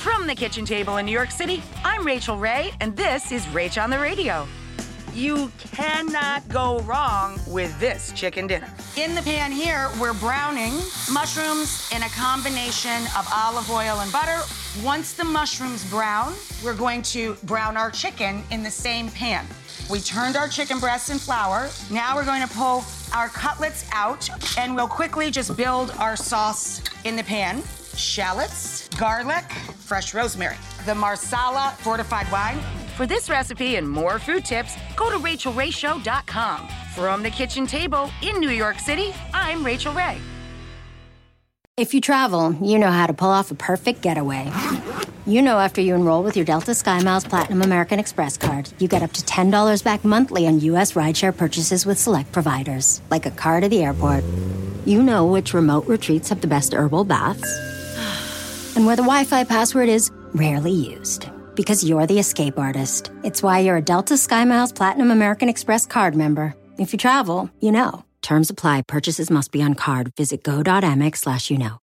From the kitchen table in New York City, I'm Rachael Ray, and this is Rach on the Radio. You cannot go wrong with this chicken dinner. In the pan here, we're browning mushrooms in a combination of olive oil and butter. Once the mushrooms brown, we're going to brown our chicken in the same pan. We turned our chicken breasts in flour. Now we're going to pull our cutlets out and we'll quickly just build our sauce in the pan. Shallots, garlic, fresh rosemary, the Marsala fortified wine. For this recipe and more food tips, go to rachaelrayshow.com. From the kitchen table in New York City, I'm Rachael Ray. If you travel, you know how to pull off a perfect getaway. You know after you enroll with your Delta SkyMiles Platinum American Express card, you get up to $10 back monthly on U.S. rideshare purchases with select providers, like a car to the airport. You know which remote retreats have the best herbal baths, and where the Wi Fi password is rarely used. Because you're the escape artist. It's why you're a Delta SkyMiles Platinum American Express card member. If you travel, you know. Terms apply. Purchases must be on card. Visit go.amex slash you know.